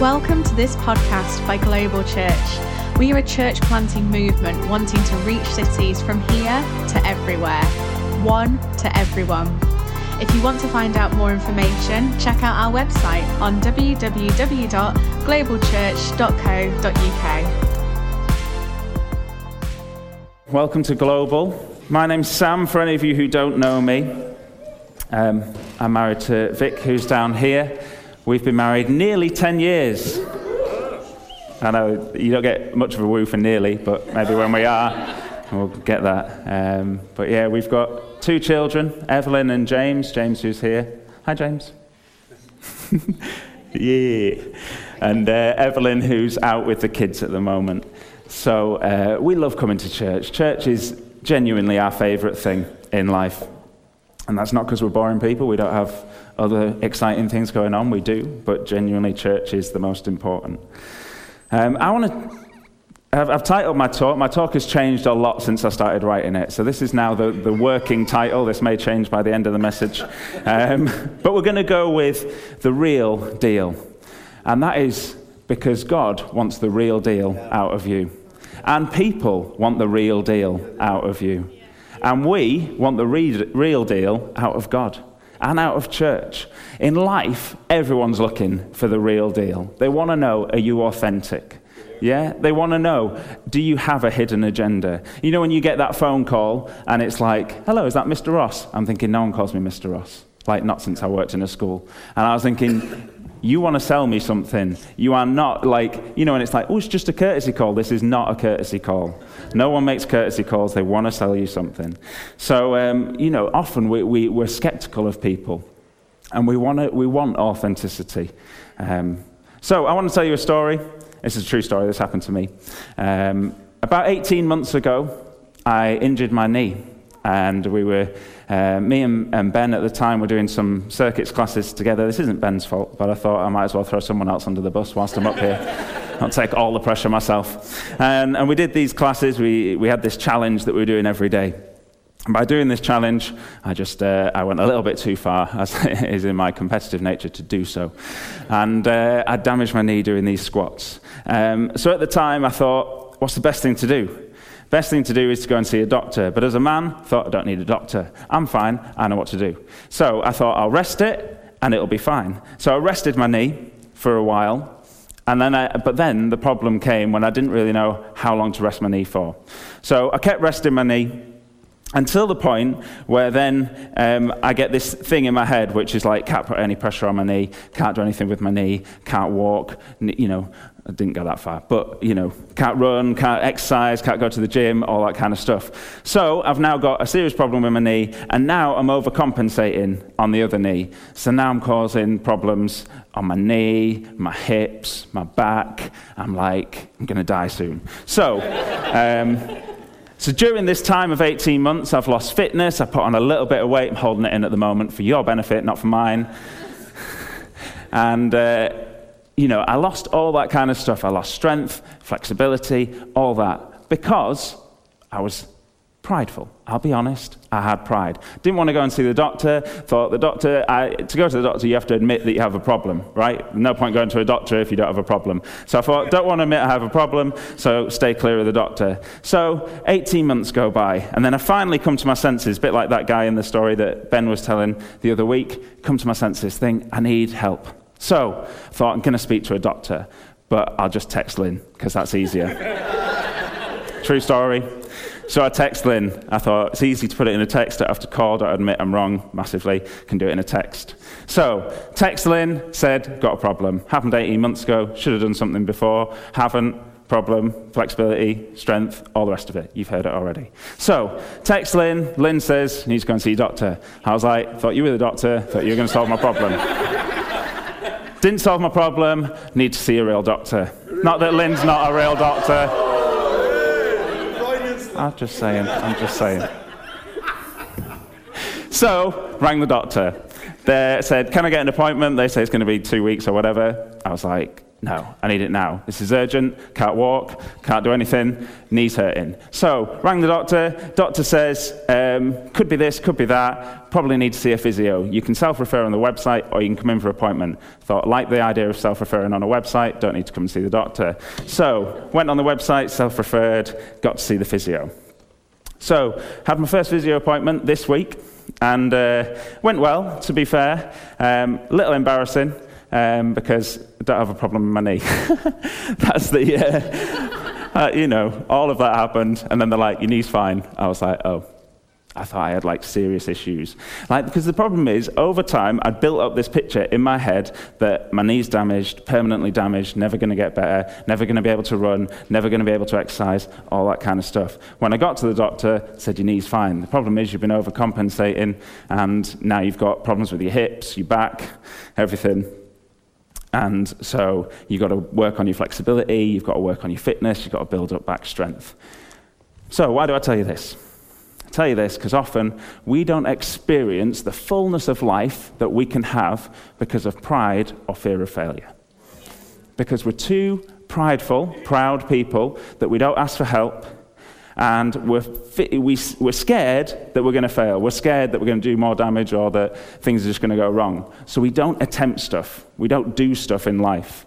Welcome to this podcast by Global Church. We are a church planting movement wanting to reach cities from here to everywhere, one to everyone. If you want to find out more information, check out our website on www.globalchurch.co.uk. Welcome to Global. My name's Sam, for any of you who don't know me. Um, I'm married to Vic, who's down here. We've been married nearly 10 years. I know you don't get much of a woo for nearly, but maybe when we are, we'll get that. Um, but yeah, we've got two children, Evelyn and James. James, who's here. Hi, James. yeah. And uh, Evelyn, who's out with the kids at the moment. So uh, we love coming to church. Church is genuinely our favourite thing in life. And that's not because we're boring people. We don't have other exciting things going on. We do, but genuinely, church is the most important. Um, I want to. I've, I've, titled my talk. My talk has changed a lot since I started writing it. So this is now the, the working title. This may change by the end of the message. Um, but we're going to go with the real deal. And that is because God wants the real deal out of you. And people want the real deal out of you. And we want the re- real deal out of God and out of church. In life, everyone's looking for the real deal. They want to know are you authentic? Yeah? They want to know do you have a hidden agenda? You know, when you get that phone call and it's like, hello, is that Mr. Ross? I'm thinking, no one calls me Mr. Ross. Like, not since I worked in a school. And I was thinking, you want to sell me something. You are not like, you know, and it's like, oh, it's just a courtesy call. This is not a courtesy call. No one makes courtesy calls. They want to sell you something. So, um, you know, often we, we, we're skeptical of people and we, wanna, we want authenticity. Um, so, I want to tell you a story. This is a true story. This happened to me. Um, about 18 months ago, I injured my knee and we were, uh, me and, and, Ben at the time were doing some circuits classes together. This isn't Ben's fault, but I thought I might as well throw someone else under the bus whilst I'm up here. I'll take all the pressure myself. And, and we did these classes. We, we had this challenge that we were doing every day. And by doing this challenge, I just uh, I went a little bit too far, as it is in my competitive nature to do so, and uh, I damaged my knee doing these squats. Um, so at the time, I thought, what's the best thing to do? Best thing to do is to go and see a doctor. But as a man, thought I don't need a doctor. I'm fine. I know what to do. So I thought I'll rest it and it'll be fine. So I rested my knee for a while. And then I, but then the problem came when I didn't really know how long to rest my knee for. So I kept resting my knee until the point where then um, I get this thing in my head, which is like, can't put any pressure on my knee, can't do anything with my knee, can't walk, you know, I didn't go that far, but you know, can't run, can't exercise, can't go to the gym, all that kind of stuff. So I've now got a serious problem with my knee, and now I'm overcompensating on the other knee. So now I'm causing problems on my knee, my hips, my back. I'm like, I'm going to die soon. So, um, so during this time of 18 months, I've lost fitness. I put on a little bit of weight. I'm holding it in at the moment for your benefit, not for mine. and uh, you know, I lost all that kind of stuff. I lost strength, flexibility, all that because I was prideful. I'll be honest, I had pride. Didn't want to go and see the doctor. Thought the doctor, I, to go to the doctor, you have to admit that you have a problem, right? No point going to a doctor if you don't have a problem. So I thought, don't want to admit I have a problem, so stay clear of the doctor. So 18 months go by, and then I finally come to my senses, a bit like that guy in the story that Ben was telling the other week. Come to my senses, think, I need help. So, I thought I'm going to speak to a doctor, but I'll just text Lynn because that's easier. True story. So I text Lynn. I thought it's easy to put it in a text. I have to call. I admit I'm wrong massively. Can do it in a text. So text Lynn said, got a problem. Happened 18 months ago. Should have done something before. Haven't. Problem, flexibility, strength, all the rest of it. You've heard it already. So text Lynn. Lynn says, needs to go and see a doctor. I was like, thought you were the doctor. Thought you were going to solve my problem. Didn't solve my problem, need to see a real doctor. Not that Lynn's not a real doctor. I'm just saying, I'm just saying. So, rang the doctor. They said, Can I get an appointment? They say it's going to be two weeks or whatever. I was like, No, I need it now. This is urgent. Can't walk. Can't do anything. Knees hurting. So, rang the doctor. Doctor says, um, could be this, could be that. Probably need to see a physio. You can self refer on the website or you can come in for appointment. Thought, like the idea of self referring on a website, don't need to come and see the doctor. So, went on the website, self referred, got to see the physio. So, had my first physio appointment this week and uh, went well, to be fair. A um, little embarrassing um, because I don't have a problem with my knee. That's the, uh, uh, you know, all of that happened, and then they're like, your knee's fine. I was like, oh. I thought I had like serious issues. Like, because the problem is, over time, I'd built up this picture in my head that my knee's damaged, permanently damaged, never going to get better, never going to be able to run, never going to be able to exercise, all that kind of stuff. When I got to the doctor, said your knee's fine. The problem is you've been overcompensating, and now you've got problems with your hips, your back, everything. And so you've got to work on your flexibility, you've got to work on your fitness, you've got to build up back strength. So, why do I tell you this? I tell you this because often we don't experience the fullness of life that we can have because of pride or fear of failure. Because we're too prideful, proud people that we don't ask for help, and we're, we, we're scared that we're going to fail. We're scared that we're going to do more damage or that things are just going to go wrong. So we don't attempt stuff. We don't do stuff in life.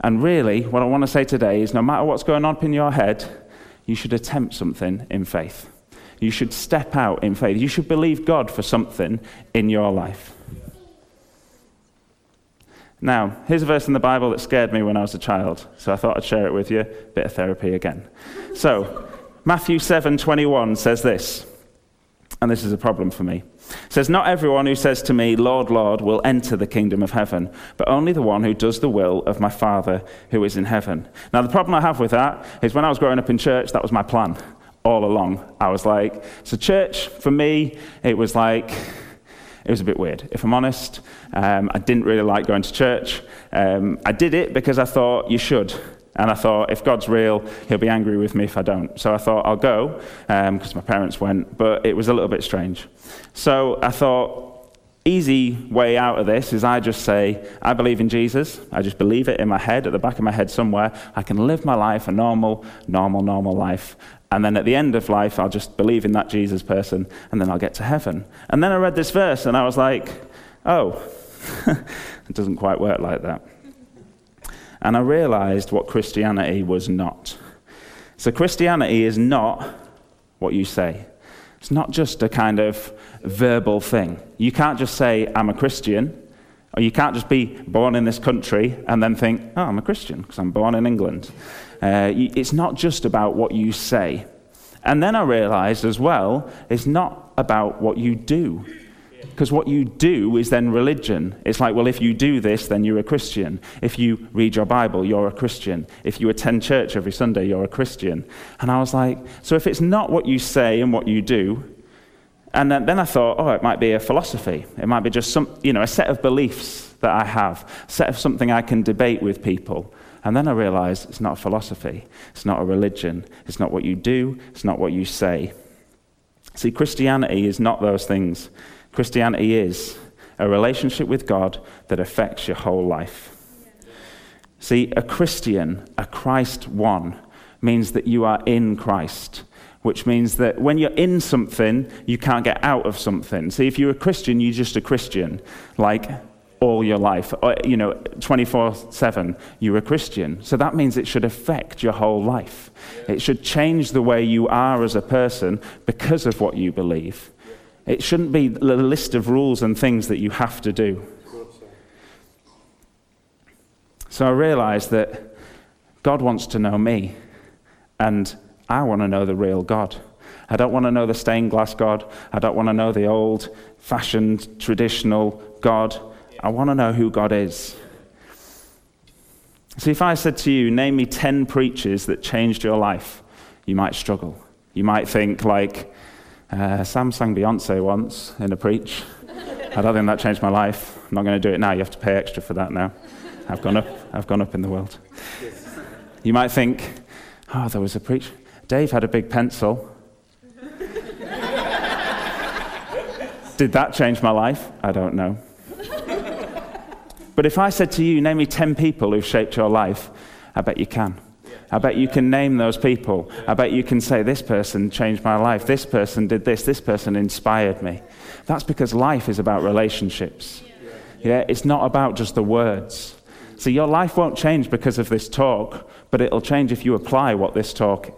And really, what I want to say today is no matter what's going on in your head, you should attempt something in faith. You should step out in faith. You should believe God for something in your life. Now, here's a verse in the Bible that scared me when I was a child, so I thought I'd share it with you. Bit of therapy again. So, Matthew 7:21 says this, and this is a problem for me. It says, Not everyone who says to me, Lord, Lord, will enter the kingdom of heaven, but only the one who does the will of my Father who is in heaven. Now, the problem I have with that is when I was growing up in church, that was my plan all along. I was like, so church, for me, it was like, it was a bit weird. If I'm honest, um, I didn't really like going to church. Um, I did it because I thought you should. And I thought, if God's real, he'll be angry with me if I don't. So I thought, I'll go, because um, my parents went, but it was a little bit strange. So I thought, easy way out of this is I just say, I believe in Jesus. I just believe it in my head, at the back of my head somewhere. I can live my life, a normal, normal, normal life. And then at the end of life, I'll just believe in that Jesus person, and then I'll get to heaven. And then I read this verse, and I was like, oh, it doesn't quite work like that. And I realized what Christianity was not. So, Christianity is not what you say. It's not just a kind of verbal thing. You can't just say, I'm a Christian, or you can't just be born in this country and then think, oh, I'm a Christian because I'm born in England. Uh, it's not just about what you say. And then I realized as well, it's not about what you do. Because what you do is then religion. It's like, well, if you do this, then you're a Christian. If you read your Bible, you're a Christian. If you attend church every Sunday, you're a Christian. And I was like, so if it's not what you say and what you do, and then then I thought, oh, it might be a philosophy. It might be just some, you know, a set of beliefs that I have, set of something I can debate with people. And then I realized it's not a philosophy. It's not a religion. It's not what you do. It's not what you say. See, Christianity is not those things. Christianity is a relationship with God that affects your whole life. See, a Christian, a Christ one, means that you are in Christ, which means that when you're in something, you can't get out of something. See, if you're a Christian, you're just a Christian, like all your life, uh, you know, 24 7, you're a Christian. So that means it should affect your whole life. It should change the way you are as a person because of what you believe. It shouldn't be a list of rules and things that you have to do. So I realized that God wants to know me, and I want to know the real God. I don't want to know the stained glass God. I don't want to know the old fashioned, traditional God. I want to know who God is. See, if I said to you, name me 10 preachers that changed your life, you might struggle. You might think, like, uh, Sam sang Beyonce once in a preach. I don't think that changed my life. I'm not going to do it now. You have to pay extra for that now. I've gone up. I've gone up in the world. You might think, oh, there was a preach. Dave had a big pencil. Did that change my life? I don't know. But if I said to you, name me 10 people who've shaped your life, I bet you can. I bet you can name those people. I bet you can say, this person changed my life. This person did this. This person inspired me. That's because life is about relationships. Yeah, it's not about just the words. See, your life won't change because of this talk, but it'll change if you apply what this talk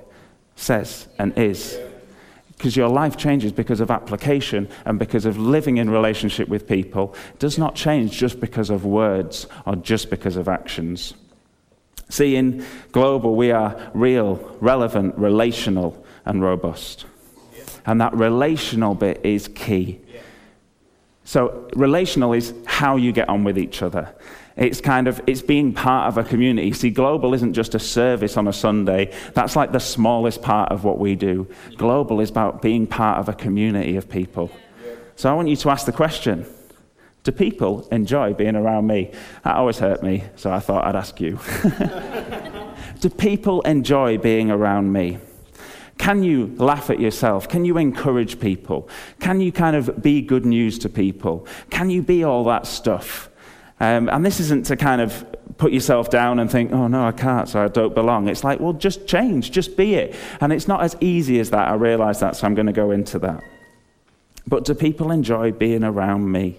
says and is. Because your life changes because of application and because of living in relationship with people. It does not change just because of words or just because of actions. See, in global, we are real, relevant, relational, and robust. And that relational bit is key. So, relational is how you get on with each other. It's kind of it's being part of a community. See, global isn't just a service on a Sunday. That's like the smallest part of what we do. Global is about being part of a community of people. So I want you to ask the question: Do people enjoy being around me? That always hurt me, so I thought I'd ask you. do people enjoy being around me? Can you laugh at yourself? Can you encourage people? Can you kind of be good news to people? Can you be all that stuff? Um, and this isn't to kind of put yourself down and think, oh no, I can't, so I don't belong. It's like, well, just change, just be it. And it's not as easy as that. I realize that, so I'm going to go into that. But do people enjoy being around me?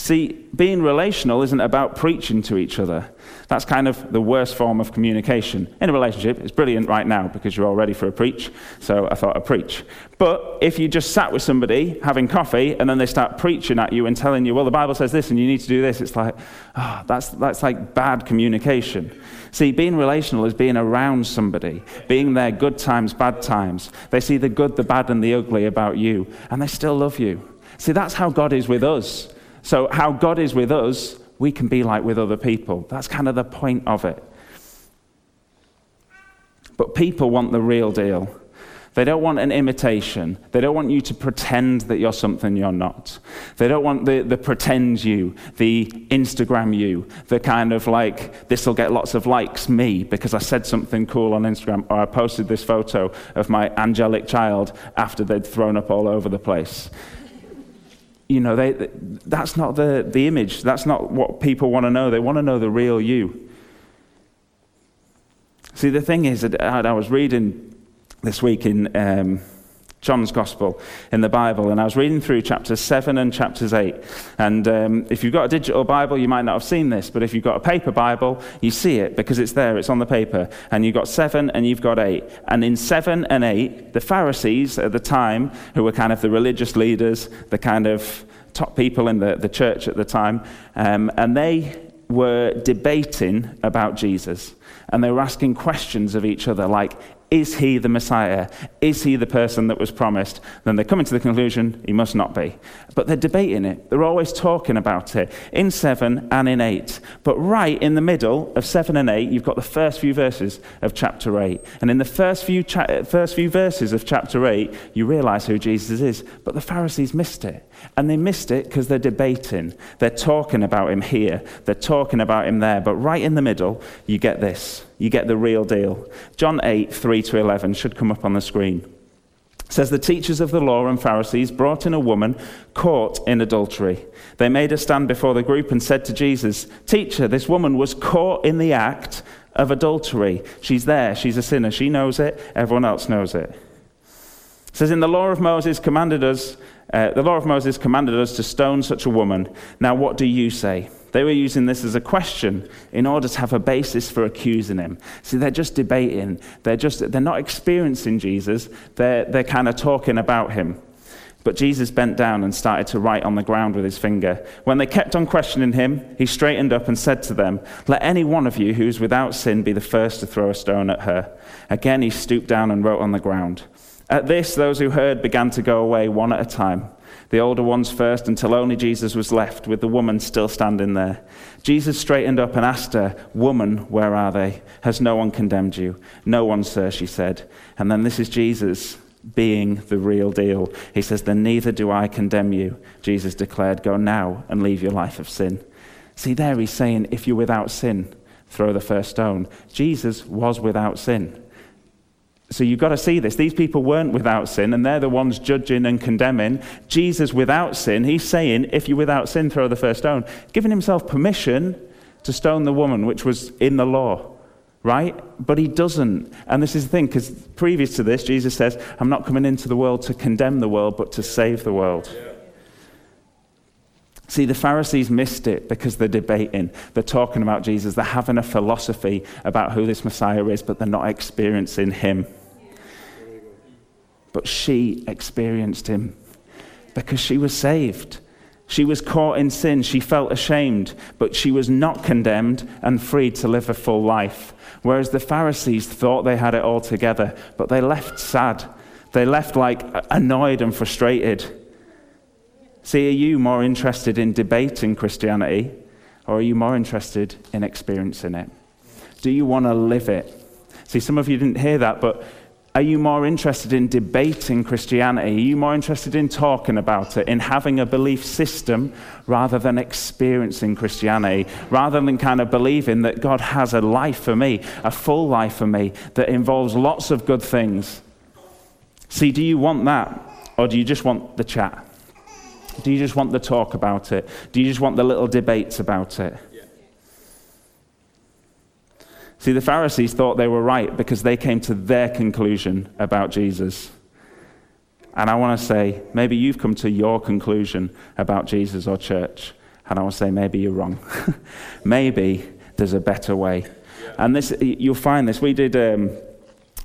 See, being relational isn't about preaching to each other. That's kind of the worst form of communication. In a relationship, it's brilliant right now because you're all ready for a preach, so I thought I'd preach. But if you just sat with somebody having coffee and then they start preaching at you and telling you, well, the Bible says this and you need to do this, it's like, oh, that's, that's like bad communication. See, being relational is being around somebody, being there good times, bad times. They see the good, the bad, and the ugly about you, and they still love you. See, that's how God is with us. So, how God is with us, we can be like with other people. That's kind of the point of it. But people want the real deal. They don't want an imitation. They don't want you to pretend that you're something you're not. They don't want the, the pretend you, the Instagram you, the kind of like, this will get lots of likes me because I said something cool on Instagram or I posted this photo of my angelic child after they'd thrown up all over the place you know, they, that's not the, the image. That's not what people want to know. They want to know the real you. See, the thing is that I was reading this week in um, John's Gospel in the Bible, and I was reading through chapters 7 and chapters 8. And um, if you've got a digital Bible, you might not have seen this, but if you've got a paper Bible, you see it because it's there, it's on the paper. And you've got 7 and you've got 8. And in 7 and 8, the Pharisees at the time, who were kind of the religious leaders, the kind of top people in the, the church at the time, um, and they were debating about Jesus. And they were asking questions of each other, like, is he the Messiah? Is he the person that was promised? Then they come to the conclusion, he must not be. But they're debating it. They're always talking about it in 7 and in 8. But right in the middle of 7 and 8, you've got the first few verses of chapter 8. And in the first few, cha- first few verses of chapter 8, you realize who Jesus is. But the Pharisees missed it. And they missed it because they're debating. They're talking about him here, they're talking about him there. But right in the middle, you get this you get the real deal. John 8, 3 to 11 should come up on the screen. It says the teachers of the law and Pharisees brought in a woman caught in adultery. They made her stand before the group and said to Jesus, Teacher, this woman was caught in the act of adultery. She's there, she's a sinner, she knows it, everyone else knows it. It says, In the law of Moses commanded us, uh, the law of Moses commanded us to stone such a woman. Now what do you say? They were using this as a question in order to have a basis for accusing him. See, they're just debating. They're, just, they're not experiencing Jesus, they're, they're kind of talking about him. But Jesus bent down and started to write on the ground with his finger. When they kept on questioning him, he straightened up and said to them, Let any one of you who is without sin be the first to throw a stone at her. Again, he stooped down and wrote on the ground. At this, those who heard began to go away one at a time the older ones first, until only Jesus was left, with the woman still standing there. Jesus straightened up and asked her, Woman, where are they? Has no one condemned you? No one, sir, she said. And then this is Jesus being the real deal. He says, Then neither do I condemn you. Jesus declared, Go now and leave your life of sin. See, there he's saying, If you're without sin, throw the first stone. Jesus was without sin. So you've got to see this. These people weren't without sin, and they're the ones judging and condemning. Jesus, without sin, he's saying, if you're without sin, throw the first stone, giving himself permission to stone the woman, which was in the law, right? But he doesn't. And this is the thing, because previous to this, Jesus says, I'm not coming into the world to condemn the world, but to save the world. Yeah. See, the Pharisees missed it because they're debating. They're talking about Jesus. They're having a philosophy about who this Messiah is, but they're not experiencing him. But she experienced him because she was saved. She was caught in sin. She felt ashamed, but she was not condemned and free to live a full life. Whereas the Pharisees thought they had it all together, but they left sad. They left like annoyed and frustrated. See, are you more interested in debating Christianity or are you more interested in experiencing it? Do you want to live it? See, some of you didn't hear that, but are you more interested in debating Christianity? Are you more interested in talking about it, in having a belief system rather than experiencing Christianity, rather than kind of believing that God has a life for me, a full life for me that involves lots of good things? See, do you want that, or do you just want the chat? Do you just want the talk about it? Do you just want the little debates about it? See, the Pharisees thought they were right because they came to their conclusion about Jesus. And I want to say, maybe you've come to your conclusion about Jesus or church. And I want to say, maybe you're wrong. maybe there's a better way. And this, you'll find this. We did. Um,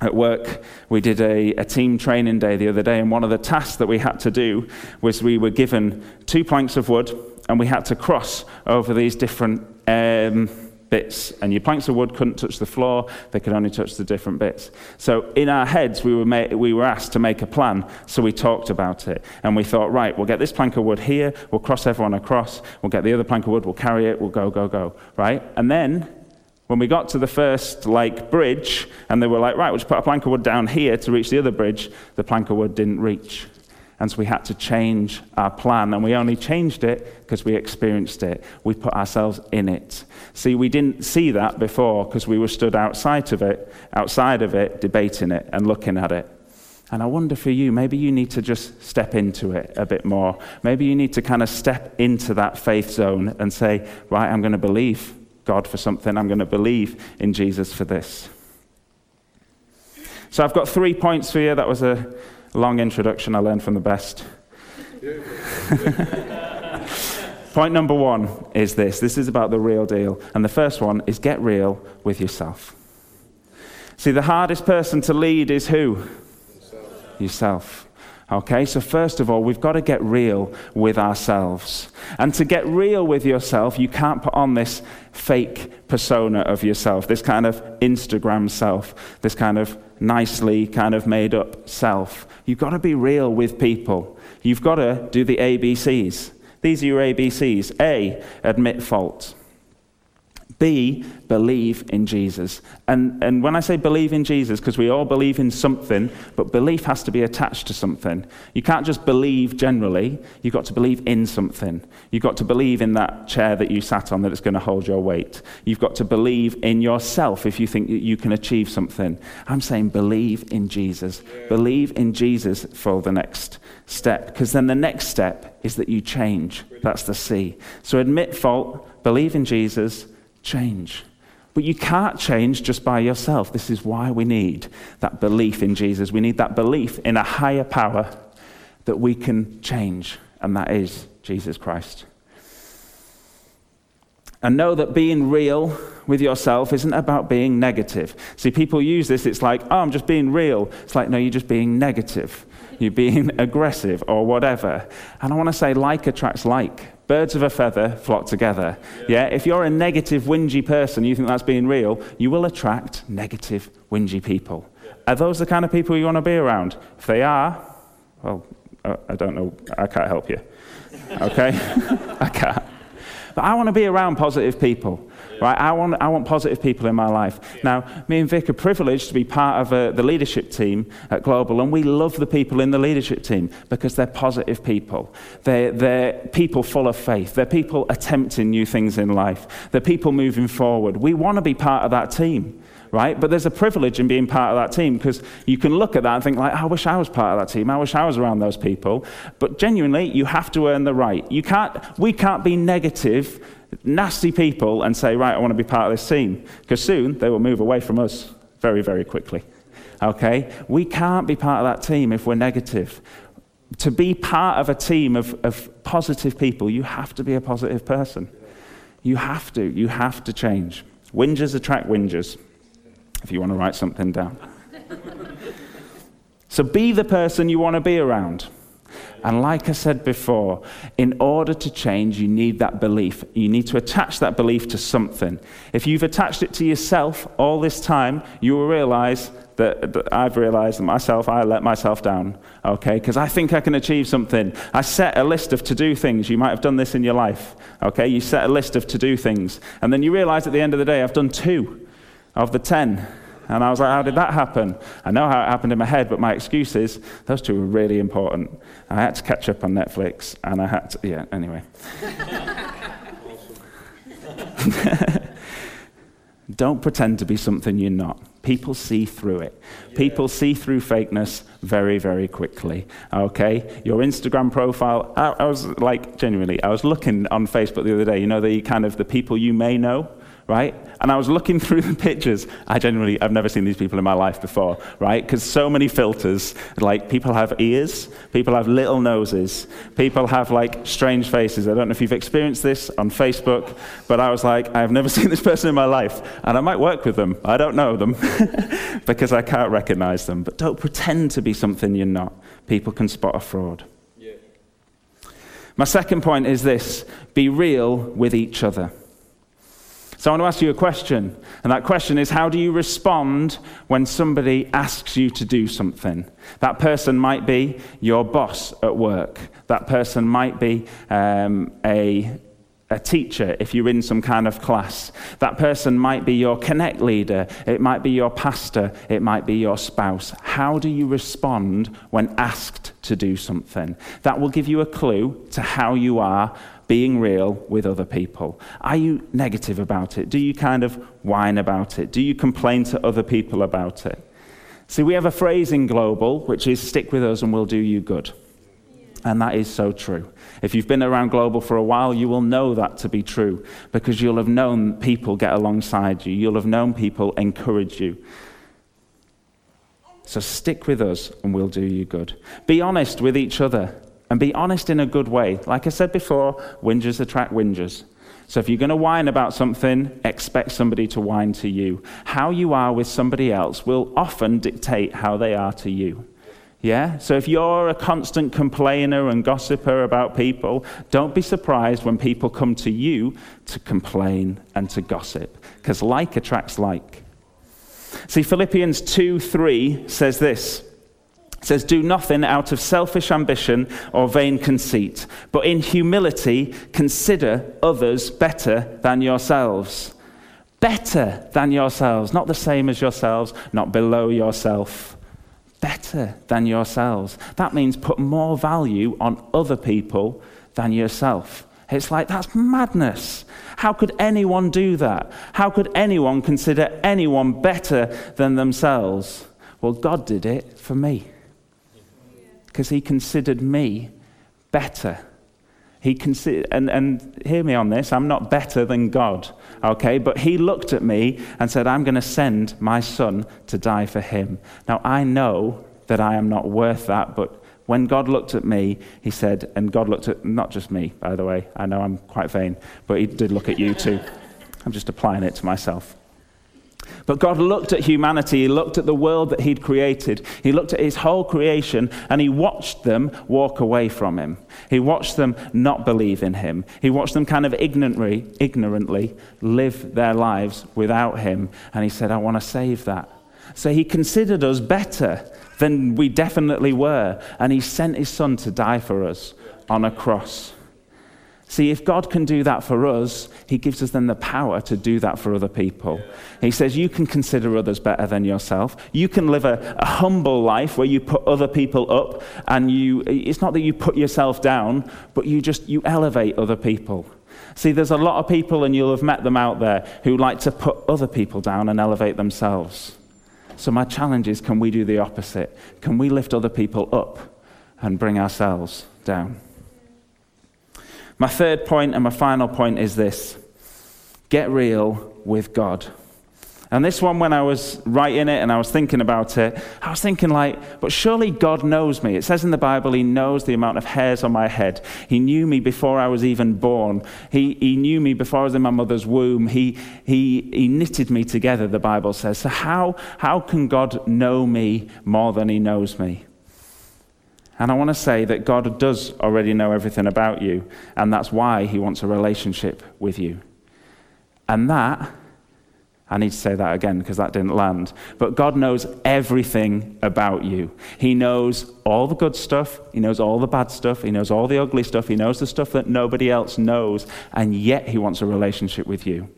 at work, we did a, a, team training day the other day, and one of the tasks that we had to do was we were given two planks of wood, and we had to cross over these different um, bits, and your planks of wood couldn't touch the floor, they could only touch the different bits. So in our heads, we were, we were asked to make a plan, so we talked about it. And we thought, right, we'll get this plank of wood here, we'll cross everyone across, we'll get the other plank of wood, we'll carry it, we'll go, go, go, right? And then when we got to the first like bridge, and they were like, right, we'll just put a plank of wood down here to reach the other bridge, the plank of wood didn't reach. And so we had to change our plan. And we only changed it because we experienced it. We put ourselves in it. See, we didn't see that before because we were stood outside of it, outside of it, debating it and looking at it. And I wonder for you, maybe you need to just step into it a bit more. Maybe you need to kind of step into that faith zone and say, right, I'm going to believe God for something. I'm going to believe in Jesus for this. So I've got three points for you. That was a long introduction. I learned from the best. Point number one is this this is about the real deal. And the first one is get real with yourself. See, the hardest person to lead is who? Yourself. yourself. Okay, so first of all, we've got to get real with ourselves. And to get real with yourself, you can't put on this fake persona of yourself, this kind of Instagram self, this kind of nicely kind of made up self. You've got to be real with people. You've got to do the ABCs. These are your ABCs. A, admit fault. B, believe in Jesus. And, and when I say believe in Jesus, because we all believe in something, but belief has to be attached to something. You can't just believe generally, you've got to believe in something. You've got to believe in that chair that you sat on that it's going to hold your weight. You've got to believe in yourself if you think you can achieve something. I'm saying believe in Jesus. Yeah. Believe in Jesus for the next step, because then the next step is that you change. That's the C. So admit fault, believe in Jesus change. But you can't change just by yourself. This is why we need that belief in Jesus. We need that belief in a higher power that we can change, and that is Jesus Christ. And know that being real with yourself isn't about being negative. See, people use this, it's like, oh, I'm just being real. It's like, no, you're just being negative. You're being aggressive or whatever. And I want to say, like attracts like. Birds of a feather flock together. Yeah. yeah. If you're a negative, whingy person, you think that's being real, you will attract negative, whingy people. Yeah. Are those the kind of people you want to be around? If they are, well, uh, I don't know. I can't help you. Okay? I can't. But I want to be around positive people. Right? I want, I want positive people in my life. Now, me and Vic are privileged to be part of uh, the leadership team at Global, and we love the people in the leadership team because they're positive people. They're, they're people full of faith. They're people attempting new things in life. They're people moving forward. We want to be part of that team right? But there's a privilege in being part of that team because you can look at that and think like, I wish I was part of that team. I wish I was around those people. But genuinely, you have to earn the right. You can't, we can't be negative nasty people and say, right, I want to be part of this team. Because soon they will move away from us very, very quickly. Okay? We can't be part of that team if we're negative. To be part of a team of, of positive people, you have to be a positive person. You have to. You have to change. Whingers attract whingers, if you want to write something down. so be the person you want to be around. And like I said before, in order to change, you need that belief. You need to attach that belief to something. If you've attached it to yourself all this time, you will realize that, that I've realized that myself, I let myself down, okay? Because I think I can achieve something. I set a list of to do things. You might have done this in your life, okay? You set a list of to do things. And then you realize at the end of the day, I've done two of the ten. And I was like, how did that happen? I know how it happened in my head, but my excuse is those two were really important. I had to catch up on Netflix, and I had to, yeah, anyway. Don't pretend to be something you're not. People see through it. Yeah. People see through fakeness very, very quickly. Okay? Your Instagram profile, I, I was like, genuinely, I was looking on Facebook the other day, you know, the kind of the people you may know right? And I was looking through the pictures. I genuinely, I've never seen these people in my life before, right? Because so many filters. Like, people have ears, people have little noses, people have like strange faces. I don't know if you've experienced this on Facebook, but I was like, I've never seen this person in my life. And I might work with them. I don't know them because I can't recognize them. But don't pretend to be something you're not. People can spot a fraud. My second point is this be real with each other. So I want to ask you a question. And that question is how do you respond when somebody asks you to do something? That person might be your boss at work. That person might be um, a, a teacher if you're in some kind of class. That person might be your connect leader. It might be your pastor. It might be your spouse. How do you respond when asked to do something? That will give you a clue to how you are being real with other people? Are you negative about it? Do you kind of whine about it? Do you complain to other people about it? See, we have a phrase in Global which is stick with us and we'll do you good. And that is so true. If you've been around Global for a while, you will know that to be true because you'll have known people get alongside you, you'll have known people encourage you. So stick with us and we'll do you good. Be honest with each other and be honest in a good way. Like I said before, whingers attract whingers. So if you're going to whine about something, expect somebody to whine to you. How you are with somebody else will often dictate how they are to you. Yeah? So if you're a constant complainer and gossiper about people, don't be surprised when people come to you to complain and to gossip, because like attracts like. See, Philippians 2 3 says this says, Do nothing out of selfish ambition or vain conceit, but in humility consider others better than yourselves. Better than yourselves, not the same as yourselves, not below yourself. Better than yourselves. That means put more value on other people than yourself. It's like, that's madness. How could anyone do that? How could anyone consider anyone better than themselves? Well, God did it for me because he considered me better. He considered, and, and hear me on this, I'm not better than God, okay? But he looked at me and said, I'm going to send my son to die for him. Now, I know that I am not worth that, but when God looked at me, he said, and God looked at not just me, by the way, I know I'm quite vain, but he did look at you too. I'm just applying it to myself. But God looked at humanity, He looked at the world that He'd created, He looked at His whole creation, and He watched them walk away from Him. He watched them not believe in Him. He watched them kind of ignorantly, ignorantly live their lives without Him. And He said, I want to save that. So He considered us better than we definitely were, and He sent His Son to die for us on a cross. See, if God can do that for us, He gives us then the power to do that for other people. He says, You can consider others better than yourself. You can live a, a, humble life where you put other people up and you, it's not that you put yourself down, but you just, you elevate other people. See, there's a lot of people, and you'll have met them out there, who like to put other people down and elevate themselves. So, my challenge is can we do the opposite? Can we lift other people up and bring ourselves down? My third point and my final point is this get real with God. And this one, when I was writing it and I was thinking about it, I was thinking, like, but surely God knows me. It says in the Bible, He knows the amount of hairs on my head. He knew me before I was even born. He, he knew me before I was in my mother's womb. He, he, he knitted me together, the Bible says. So, how, how can God know me more than He knows me? And I want to say that God does already know everything about you, and that's why He wants a relationship with you. And that, I need to say that again because that didn't land, but God knows everything about you. He knows all the good stuff, He knows all the bad stuff, He knows all the ugly stuff, He knows the stuff that nobody else knows, and yet He wants a relationship with you.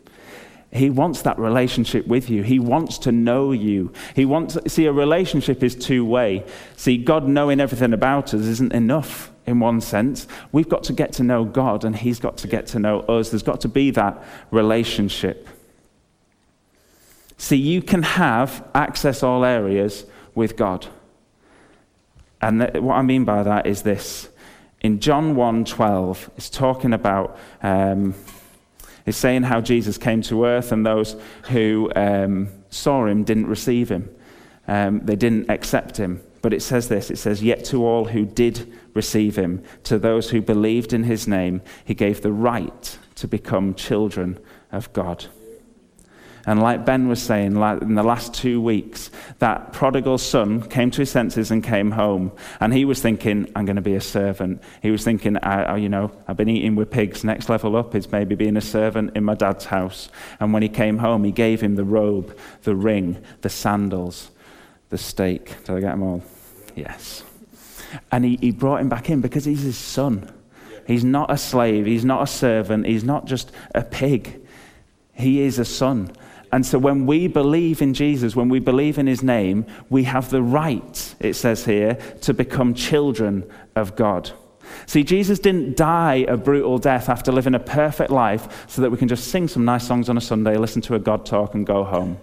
He wants that relationship with you. He wants to know you. He wants, see, a relationship is two way. See, God knowing everything about us isn't enough in one sense. We've got to get to know God, and He's got to get to know us. There's got to be that relationship. See, you can have access all areas with God. And th- what I mean by that is this. In John 1 12, it's talking about. Um, is saying how Jesus came to earth and those who um, saw him didn't receive him. Um, they didn't accept him. But it says this it says, Yet to all who did receive him, to those who believed in his name, he gave the right to become children of God. And like Ben was saying in the last two weeks, that prodigal son came to his senses and came home. And he was thinking, I'm going to be a servant. He was thinking, I, I, you know, I've been eating with pigs. Next level up is maybe being a servant in my dad's house. And when he came home, he gave him the robe, the ring, the sandals, the steak. Did I get them all? Yes. And he, he brought him back in because he's his son. He's not a slave. He's not a servant. He's not just a pig. He is a son. And so when we believe in Jesus, when we believe in his name, we have the right, it says here, to become children of God. See, Jesus didn't die a brutal death after living a perfect life so that we can just sing some nice songs on a Sunday, listen to a God talk, and go home.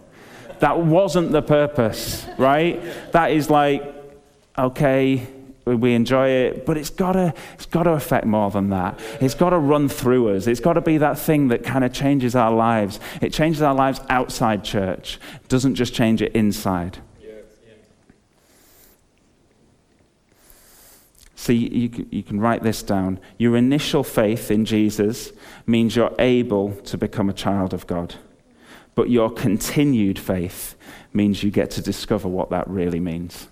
That wasn't the purpose, right? That is like, okay, we enjoy it, but it's got to it's got to affect more than that. It's got to run through us. It's got to be that thing that kind of changes our lives. It changes our lives outside church. It doesn't just change it inside. See, you, you can write this down. Your initial faith in Jesus means you're able to become a child of God. But your continued faith means you get to discover what that really means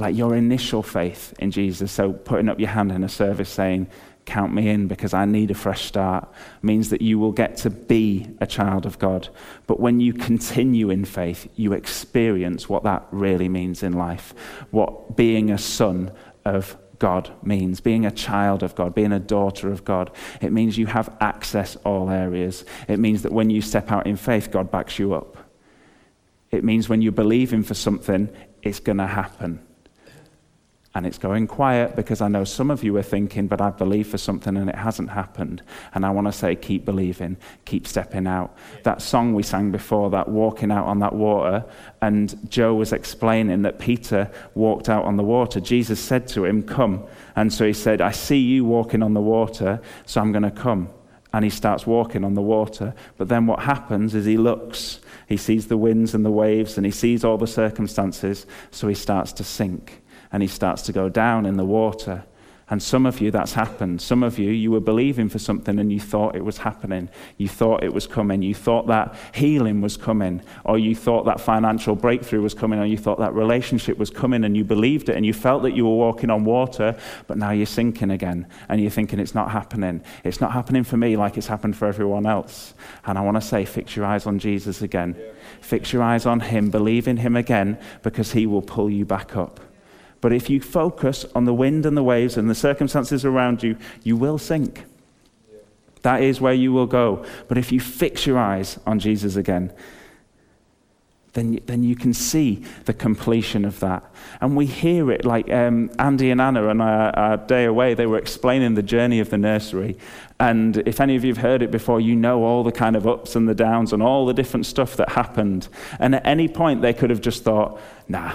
like your initial faith in Jesus. So putting up your hand in a service saying, Count me in because I need a fresh start means that you will get to be a child of God. But when you continue in faith, you experience what that really means in life, what being a son of God means, being a child of God, being a daughter of God. It means you have access all areas. It means that when you step out in faith, God backs you up. It means when you're believing for something, it's going to happen. And it's going quiet because I know some of you are thinking, but I believe for something and it hasn't happened. And I want to say, keep believing, keep stepping out. That song we sang before, that walking out on that water, and Joe was explaining that Peter walked out on the water. Jesus said to him, Come. And so he said, I see you walking on the water, so I'm going to come. And he starts walking on the water. But then what happens is he looks. He sees the winds and the waves, and he sees all the circumstances, so he starts to sink and he starts to go down in the water. And some of you, that's happened. Some of you, you were believing for something and you thought it was happening. You thought it was coming. You thought that healing was coming. Or you thought that financial breakthrough was coming. Or you thought that relationship was coming and you believed it and you felt that you were walking on water, but now you're sinking again. And you're thinking it's not happening. It's not happening for me like it's happened for everyone else. And I want to say, fix your eyes on Jesus again. Yeah. Fix your eyes on Him. Believe in Him again because He will pull you back up. But if you focus on the wind and the waves and the circumstances around you, you will sink. That is where you will go. But if you fix your eyes on Jesus again, then, then you can see the completion of that. And we hear it like um, Andy and Anna on our, our, day away, they were explaining the journey of the nursery. And if any of you have heard it before, you know all the kind of ups and the downs and all the different stuff that happened. And at any point, they could have just thought, nah,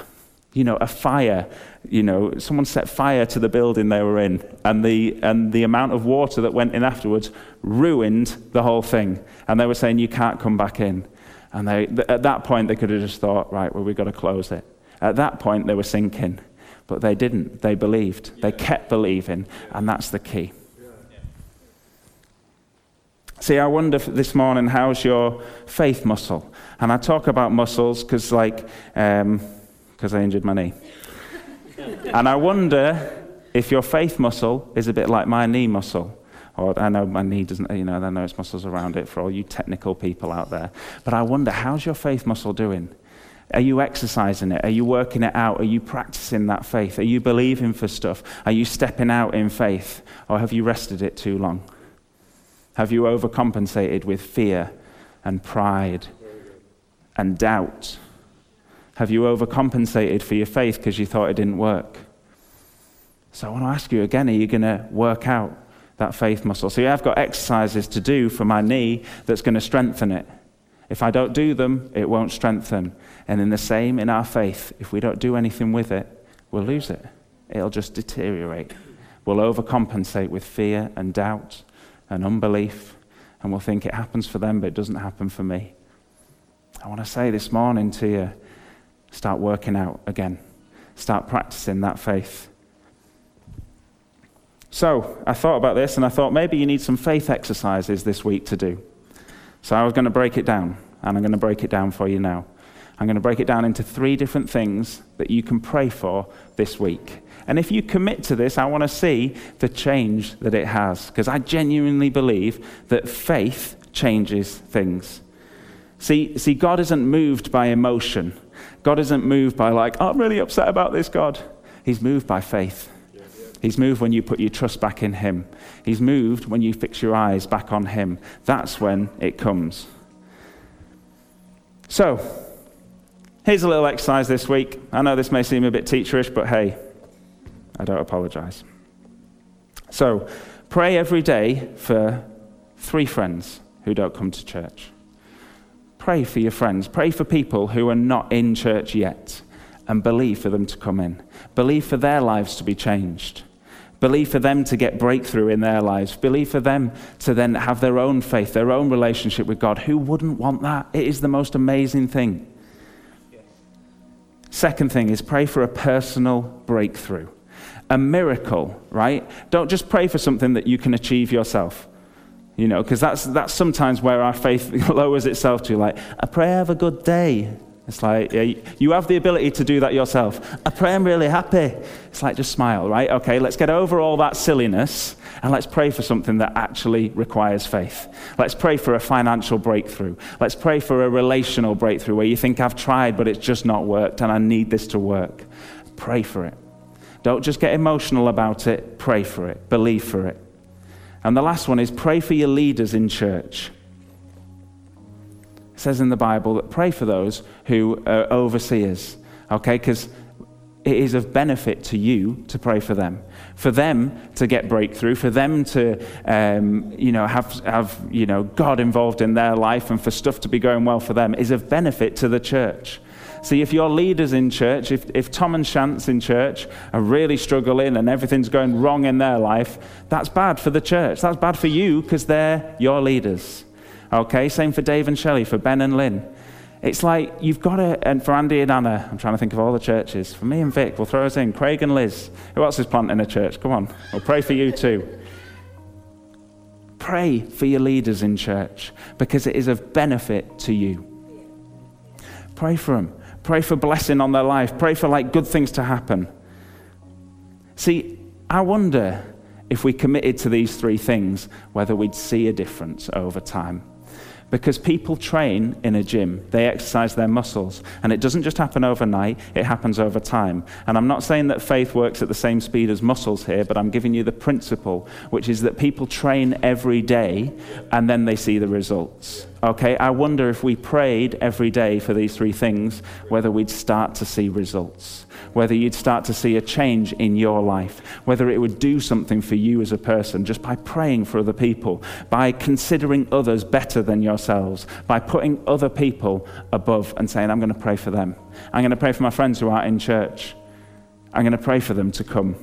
you know, a fire, you know, someone set fire to the building they were in, and the, and the amount of water that went in afterwards ruined the whole thing. And they were saying, you can't come back in. And they, at that point, they could have just thought, right, well, we've got to close it. At that point, they were sinking. But they didn't. They believed. They kept believing. And that's the key. See, I wonder this morning, how's your faith muscle? And I talk about muscles because, like, because um, I injured my knee. And I wonder if your faith muscle is a bit like my knee muscle. Or I know my knee doesn't, you know, I know it's muscles around it for all you technical people out there. But I wonder, how's your faith muscle doing? Are you exercising it? Are you working it out? Are you practicing that faith? Are you believing for stuff? Are you stepping out in faith? Or have you rested it too long? Have you overcompensated with fear and pride and doubt? Have you overcompensated for your faith because you thought it didn't work? So I want to ask you again are you going to work out that faith muscle. So, yeah, I've got exercises to do for my knee that's going to strengthen it. If I don't do them, it won't strengthen. And in the same, in our faith, if we don't do anything with it, we'll lose it. It'll just deteriorate. We'll overcompensate with fear and doubt and unbelief, and we'll think it happens for them, but it doesn't happen for me. I want to say this morning to you start working out again, start practicing that faith. So I thought about this and I thought maybe you need some faith exercises this week to do. So I was going to break it down, and I'm going to break it down for you now. I'm going to break it down into three different things that you can pray for this week. And if you commit to this, I want to see the change that it has, because I genuinely believe that faith changes things. See, see, God isn't moved by emotion. God isn't moved by, like, oh, I'm really upset about this, God. He's moved by faith. He's moved when you put your trust back in Him. He's moved when you fix your eyes back on Him. That's when it comes. So, here's a little exercise this week. I know this may seem a bit teacherish, but hey, I don't apologize. So, pray every day for three friends who don't come to church. Pray for your friends. Pray for people who are not in church yet and believe for them to come in. Believe for their lives to be changed. Believe for them to get breakthrough in their lives. Believe for them to then have their own faith, their own relationship with God. Who wouldn't want that? It is the most amazing thing. Second thing is pray for a personal breakthrough, a miracle, right? Don't just pray for something that you can achieve yourself. You know, because that's, that's sometimes where our faith lowers itself to, like, I pray I have a good day. It's like, yeah, you have the ability to do that yourself. I pray I'm really happy. It's like, just smile, right? Okay, let's get over all that silliness and let's pray for something that actually requires faith. Let's pray for a financial breakthrough. Let's pray for a relational breakthrough where you think, I've tried, but it's just not worked and I need this to work. Pray for it. Don't just get emotional about it, pray for it, believe for it. And the last one is pray for your leaders in church. It says in the Bible that pray for those who are overseers, okay? Because it is of benefit to you to pray for them, for them to get breakthrough, for them to, um, you know, have, have, you know, God involved in their life and for stuff to be going well for them is of benefit to the church. See, if your leaders in church, if, if Tom and Shantz in church are really struggling and everything's going wrong in their life, that's bad for the church. That's bad for you because they're your leaders. Okay, same for Dave and Shelley, for Ben and Lynn. It's like you've got to, and for Andy and Anna, I'm trying to think of all the churches. For me and Vic, we'll throw us in. Craig and Liz. Who else is planting a church? Come on, we'll pray for you too. Pray for your leaders in church because it is of benefit to you. Pray for them. Pray for blessing on their life. Pray for like good things to happen. See, I wonder if we committed to these three things, whether we'd see a difference over time. Because people train in a gym, they exercise their muscles. And it doesn't just happen overnight, it happens over time. And I'm not saying that faith works at the same speed as muscles here, but I'm giving you the principle, which is that people train every day and then they see the results. Okay, I wonder if we prayed every day for these three things, whether we'd start to see results, whether you'd start to see a change in your life, whether it would do something for you as a person just by praying for other people, by considering others better than yourselves, by putting other people above and saying, I'm going to pray for them. I'm going to pray for my friends who aren't in church. I'm going to pray for them to come.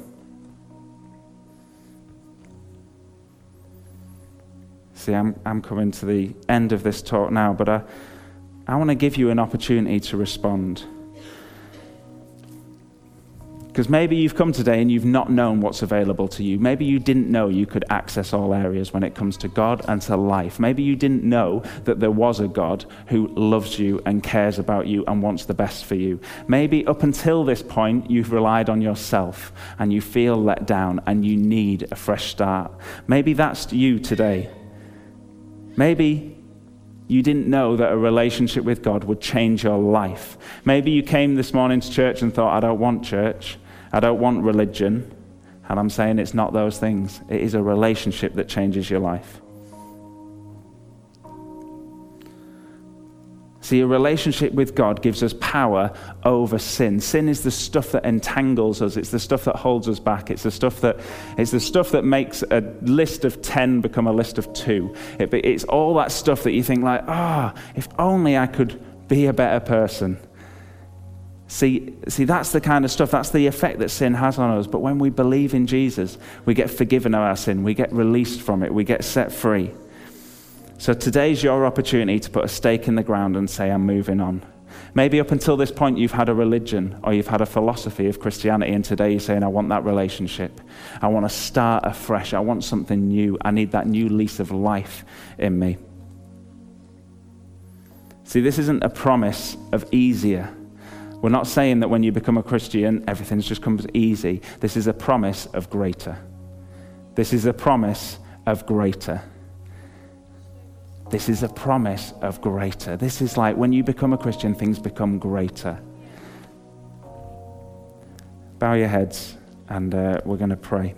See, I'm, I'm coming to the end of this talk now, but I, I want to give you an opportunity to respond. Because maybe you've come today and you've not known what's available to you. Maybe you didn't know you could access all areas when it comes to God and to life. Maybe you didn't know that there was a God who loves you and cares about you and wants the best for you. Maybe up until this point, you've relied on yourself and you feel let down and you need a fresh start. Maybe that's you today. Maybe you didn't know that a relationship with God would change your life. Maybe you came this morning to church and thought, I don't want church, I don't want religion. And I'm saying it's not those things, it is a relationship that changes your life. See, a relationship with God gives us power over sin. Sin is the stuff that entangles us. It's the stuff that holds us back. It's the stuff that, it's the stuff that makes a list of 10 become a list of two. It, it's all that stuff that you think like, ah, oh, if only I could be a better person. See, see, that's the kind of stuff, that's the effect that sin has on us. But when we believe in Jesus, we get forgiven of our sin, we get released from it, we get set free. So today's your opportunity to put a stake in the ground and say, I'm moving on. Maybe up until this point, you've had a religion or you've had a philosophy of Christianity, and today you're saying, I want that relationship. I want to start afresh. I want something new. I need that new lease of life in me. See, this isn't a promise of easier. We're not saying that when you become a Christian, everything just comes easy. This is a promise of greater. This is a promise of greater. This is a promise of greater. This is like when you become a Christian, things become greater. Bow your heads and uh, we're going to pray.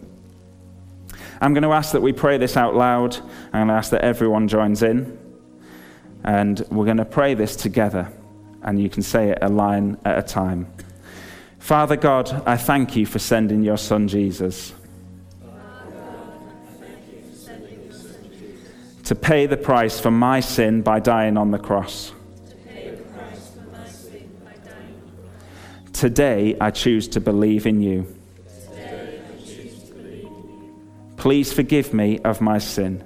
I'm going to ask that we pray this out loud. I'm going to ask that everyone joins in. And we're going to pray this together. And you can say it a line at a time. Father God, I thank you for sending your son Jesus. To pay the price for my sin by dying on the cross. Today I choose to believe in you. Please forgive me of my sin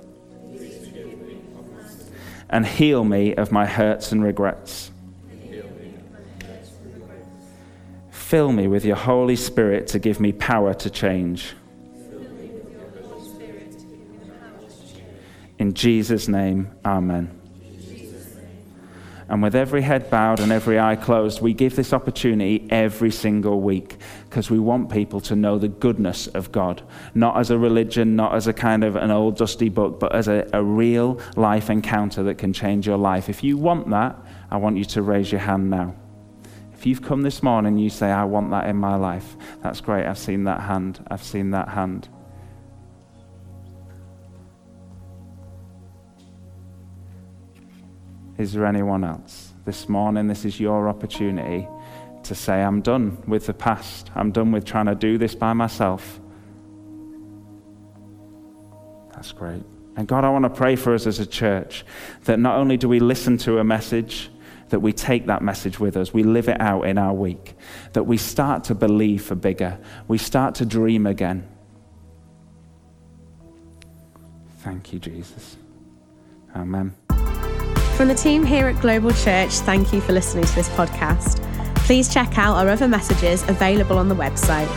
and heal me of my hurts and regrets. Fill me with your Holy Spirit to give me power to change. In Jesus' name, amen. And with every head bowed and every eye closed, we give this opportunity every single week because we want people to know the goodness of God. Not as a religion, not as a kind of an old dusty book, but as a, a real life encounter that can change your life. If you want that, I want you to raise your hand now. If you've come this morning and you say, I want that in my life, that's great. I've seen that hand. I've seen that hand. Is there anyone else? This morning, this is your opportunity to say, I'm done with the past. I'm done with trying to do this by myself. That's great. And God, I want to pray for us as a church that not only do we listen to a message, that we take that message with us, we live it out in our week, that we start to believe for bigger, we start to dream again. Thank you, Jesus. Amen. From the team here at Global Church, thank you for listening to this podcast. Please check out our other messages available on the website